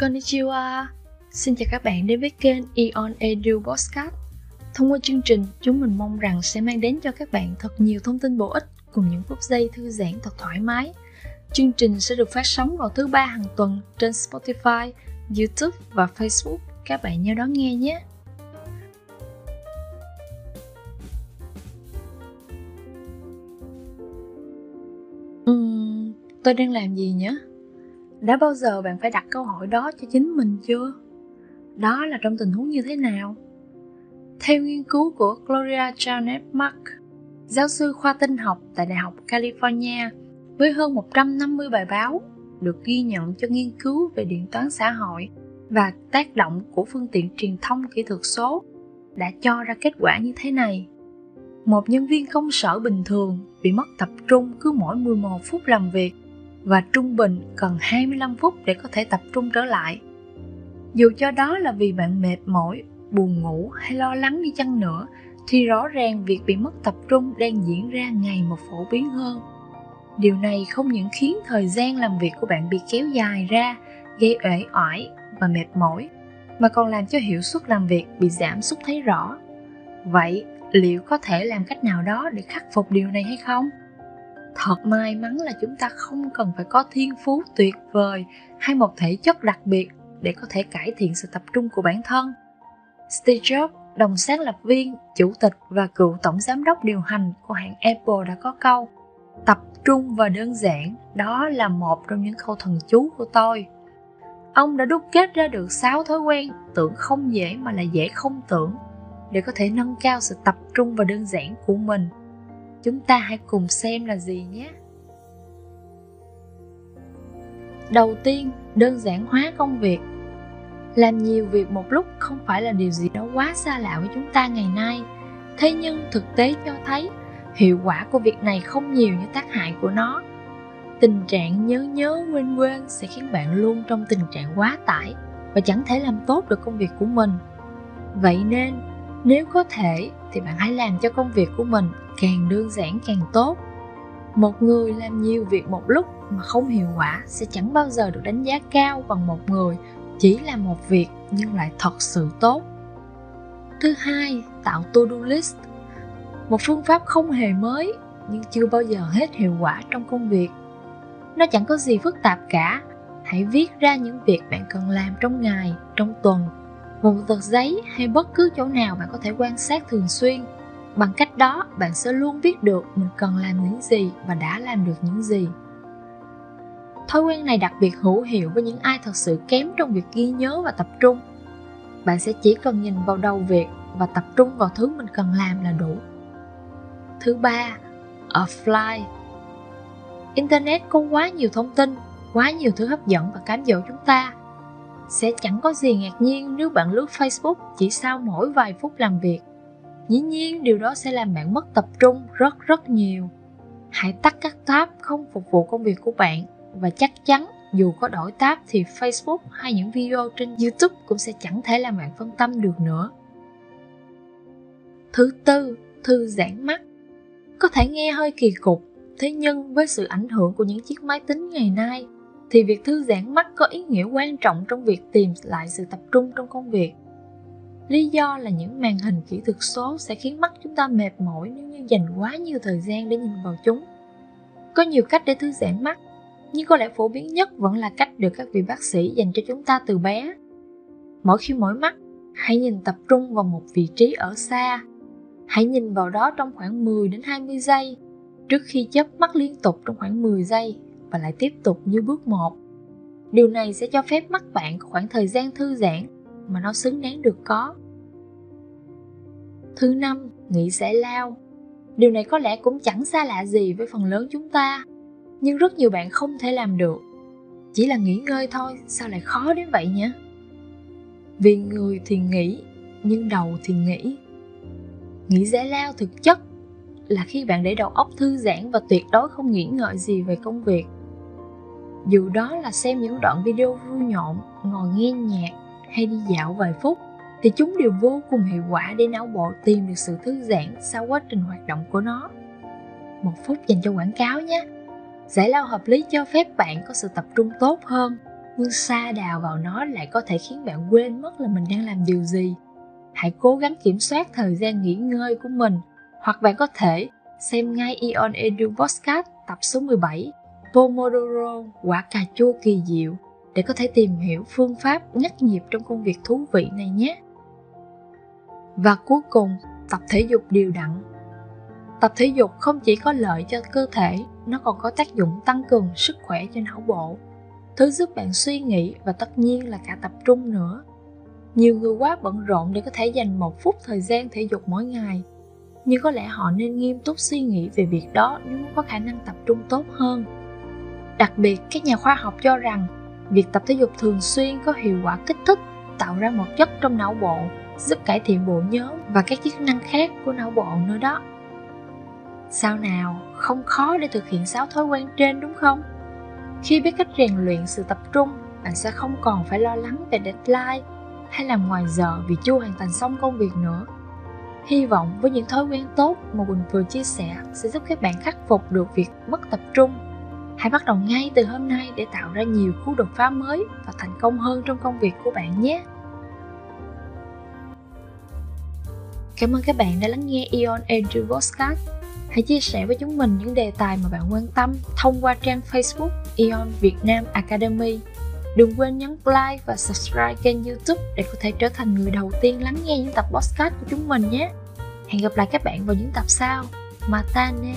Konnichiwa Xin chào các bạn đến với kênh Eon Edu Podcast Thông qua chương trình, chúng mình mong rằng sẽ mang đến cho các bạn thật nhiều thông tin bổ ích cùng những phút giây thư giãn thật thoải mái. Chương trình sẽ được phát sóng vào thứ ba hàng tuần trên Spotify, YouTube và Facebook. Các bạn nhớ đón nghe nhé! Uhm, tôi đang làm gì nhỉ? Đã bao giờ bạn phải đặt câu hỏi đó cho chính mình chưa đó là trong tình huống như thế nào theo nghiên cứu của gloria janet mark, giáo sư khoa tinh học tại đại học california, với hơn 150 bài báo được ghi nhận cho nghiên cứu về điện toán xã hội và tác động của phương tiện truyền thông kỹ thuật số đã cho ra kết quả như thế này. Một nhân viên công sở bình thường bị mất tập trung cứ mỗi 11 phút làm việc và trung bình cần 25 phút để có thể tập trung trở lại. Dù cho đó là vì bạn mệt mỏi, buồn ngủ hay lo lắng đi chăng nữa, thì rõ ràng việc bị mất tập trung đang diễn ra ngày một phổ biến hơn. Điều này không những khiến thời gian làm việc của bạn bị kéo dài ra, gây uể oải và mệt mỏi, mà còn làm cho hiệu suất làm việc bị giảm sút thấy rõ. Vậy, liệu có thể làm cách nào đó để khắc phục điều này hay không? Thật may mắn là chúng ta không cần phải có thiên phú tuyệt vời hay một thể chất đặc biệt để có thể cải thiện sự tập trung của bản thân. Steve jobs, đồng sáng lập viên, chủ tịch và cựu tổng giám đốc điều hành của hãng apple đã có câu, tập trung và đơn giản, đó là một trong những câu thần chú của tôi. Ông đã đúc kết ra được 6 thói quen tưởng không dễ mà là dễ không tưởng để có thể nâng cao sự tập trung và đơn giản của mình chúng ta hãy cùng xem là gì nhé. Đầu tiên, đơn giản hóa công việc. Làm nhiều việc một lúc không phải là điều gì đó quá xa lạ với chúng ta ngày nay. Thế nhưng thực tế cho thấy, hiệu quả của việc này không nhiều như tác hại của nó. Tình trạng nhớ nhớ, quên quên sẽ khiến bạn luôn trong tình trạng quá tải và chẳng thể làm tốt được công việc của mình. Vậy nên nếu có thể, thì bạn hãy làm cho công việc của mình càng đơn giản, càng tốt. Một người làm nhiều việc một lúc mà không hiệu quả sẽ chẳng bao giờ được đánh giá cao bằng một người chỉ làm một việc nhưng lại thật sự tốt. Thứ hai, tạo to do list. Một phương pháp không hề mới nhưng chưa bao giờ hết hiệu quả trong công việc. Nó chẳng có gì phức tạp cả. Hãy viết ra những việc bạn cần làm trong ngày, trong tuần một tờ giấy hay bất cứ chỗ nào bạn có thể quan sát thường xuyên. Bằng cách đó, bạn sẽ luôn biết được mình cần làm những gì và đã làm được những gì. Thói quen này đặc biệt hữu hiệu với những ai thật sự kém trong việc ghi nhớ và tập trung. Bạn sẽ chỉ cần nhìn vào đầu việc và tập trung vào thứ mình cần làm là đủ. Thứ ba, offline. Internet có quá nhiều thông tin, quá nhiều thứ hấp dẫn và cám dỗ chúng ta sẽ chẳng có gì ngạc nhiên nếu bạn lướt facebook chỉ sau mỗi vài phút làm việc. Dĩ nhiên, điều đó sẽ làm bạn mất tập trung rất rất nhiều. Hãy tắt các tab không phục vụ công việc của bạn và chắc chắn dù có đổi tab thì facebook hay những video trên youtube cũng sẽ chẳng thể làm bạn phân tâm được nữa. Thứ tư, thư giãn mắt. Có thể nghe hơi kỳ cục, thế nhưng với sự ảnh hưởng của những chiếc máy tính ngày nay thì việc thư giãn mắt có ý nghĩa quan trọng trong việc tìm lại sự tập trung trong công việc Lý do là những màn hình kỹ thuật số sẽ khiến mắt chúng ta mệt mỏi nếu như dành quá nhiều thời gian để nhìn vào chúng. Có nhiều cách để thư giãn mắt, nhưng có lẽ phổ biến nhất vẫn là cách được các vị bác sĩ dành cho chúng ta từ bé. Mỗi khi mỏi mắt, hãy nhìn tập trung vào một vị trí ở xa. Hãy nhìn vào đó trong khoảng 10 đến 20 giây, trước khi chớp mắt liên tục trong khoảng 10 giây và lại tiếp tục như bước 1. Điều này sẽ cho phép mắt bạn có khoảng thời gian thư giãn mà nó xứng đáng được có. Thứ năm, nghĩ giải lao. Điều này có lẽ cũng chẳng xa lạ gì với phần lớn chúng ta, nhưng rất nhiều bạn không thể làm được. Chỉ là nghỉ ngơi thôi, sao lại khó đến vậy nhỉ? Vì người thì nghĩ, nhưng đầu thì nghĩ. Nghĩ giải lao thực chất là khi bạn để đầu óc thư giãn và tuyệt đối không nghĩ ngợi gì về công việc. Dù đó là xem những đoạn video vui nhộn, ngồi nghe nhạc hay đi dạo vài phút thì chúng đều vô cùng hiệu quả để não bộ tìm được sự thư giãn sau quá trình hoạt động của nó. Một phút dành cho quảng cáo nhé. Giải lao hợp lý cho phép bạn có sự tập trung tốt hơn, nhưng xa đào vào nó lại có thể khiến bạn quên mất là mình đang làm điều gì hãy cố gắng kiểm soát thời gian nghỉ ngơi của mình hoặc bạn có thể xem ngay Ion Edu Podcast tập số 17 Pomodoro quả cà chua kỳ diệu để có thể tìm hiểu phương pháp ngắt nhịp trong công việc thú vị này nhé. Và cuối cùng, tập thể dục đều đặn. Tập thể dục không chỉ có lợi cho cơ thể, nó còn có tác dụng tăng cường sức khỏe cho não bộ, thứ giúp bạn suy nghĩ và tất nhiên là cả tập trung nữa. Nhiều người quá bận rộn để có thể dành một phút thời gian thể dục mỗi ngày, nhưng có lẽ họ nên nghiêm túc suy nghĩ về việc đó nếu muốn có khả năng tập trung tốt hơn. Đặc biệt, các nhà khoa học cho rằng việc tập thể dục thường xuyên có hiệu quả kích thích tạo ra một chất trong não bộ giúp cải thiện bộ nhớ và các chức năng khác của não bộ nữa đó. Sao nào không khó để thực hiện sáu thói quen trên đúng không? Khi biết cách rèn luyện sự tập trung bạn sẽ không còn phải lo lắng về deadline hay làm ngoài giờ vì chưa hoàn thành xong công việc nữa. Hy vọng với những thói quen tốt mà quỳnh vừa chia sẻ sẽ giúp các bạn khắc phục được việc mất tập trung hãy bắt đầu ngay từ hôm nay để tạo ra nhiều cú đột phá mới và thành công hơn trong công việc của bạn nhé Cảm ơn các bạn đã lắng nghe Ion Andrew Podcast. Hãy chia sẻ với chúng mình những đề tài mà bạn quan tâm thông qua trang Facebook Ion Việt Nam Academy. Đừng quên nhấn like và subscribe kênh youtube để có thể trở thành người đầu tiên lắng nghe những tập podcast của chúng mình nhé. Hẹn gặp lại các bạn vào những tập sau. Matane!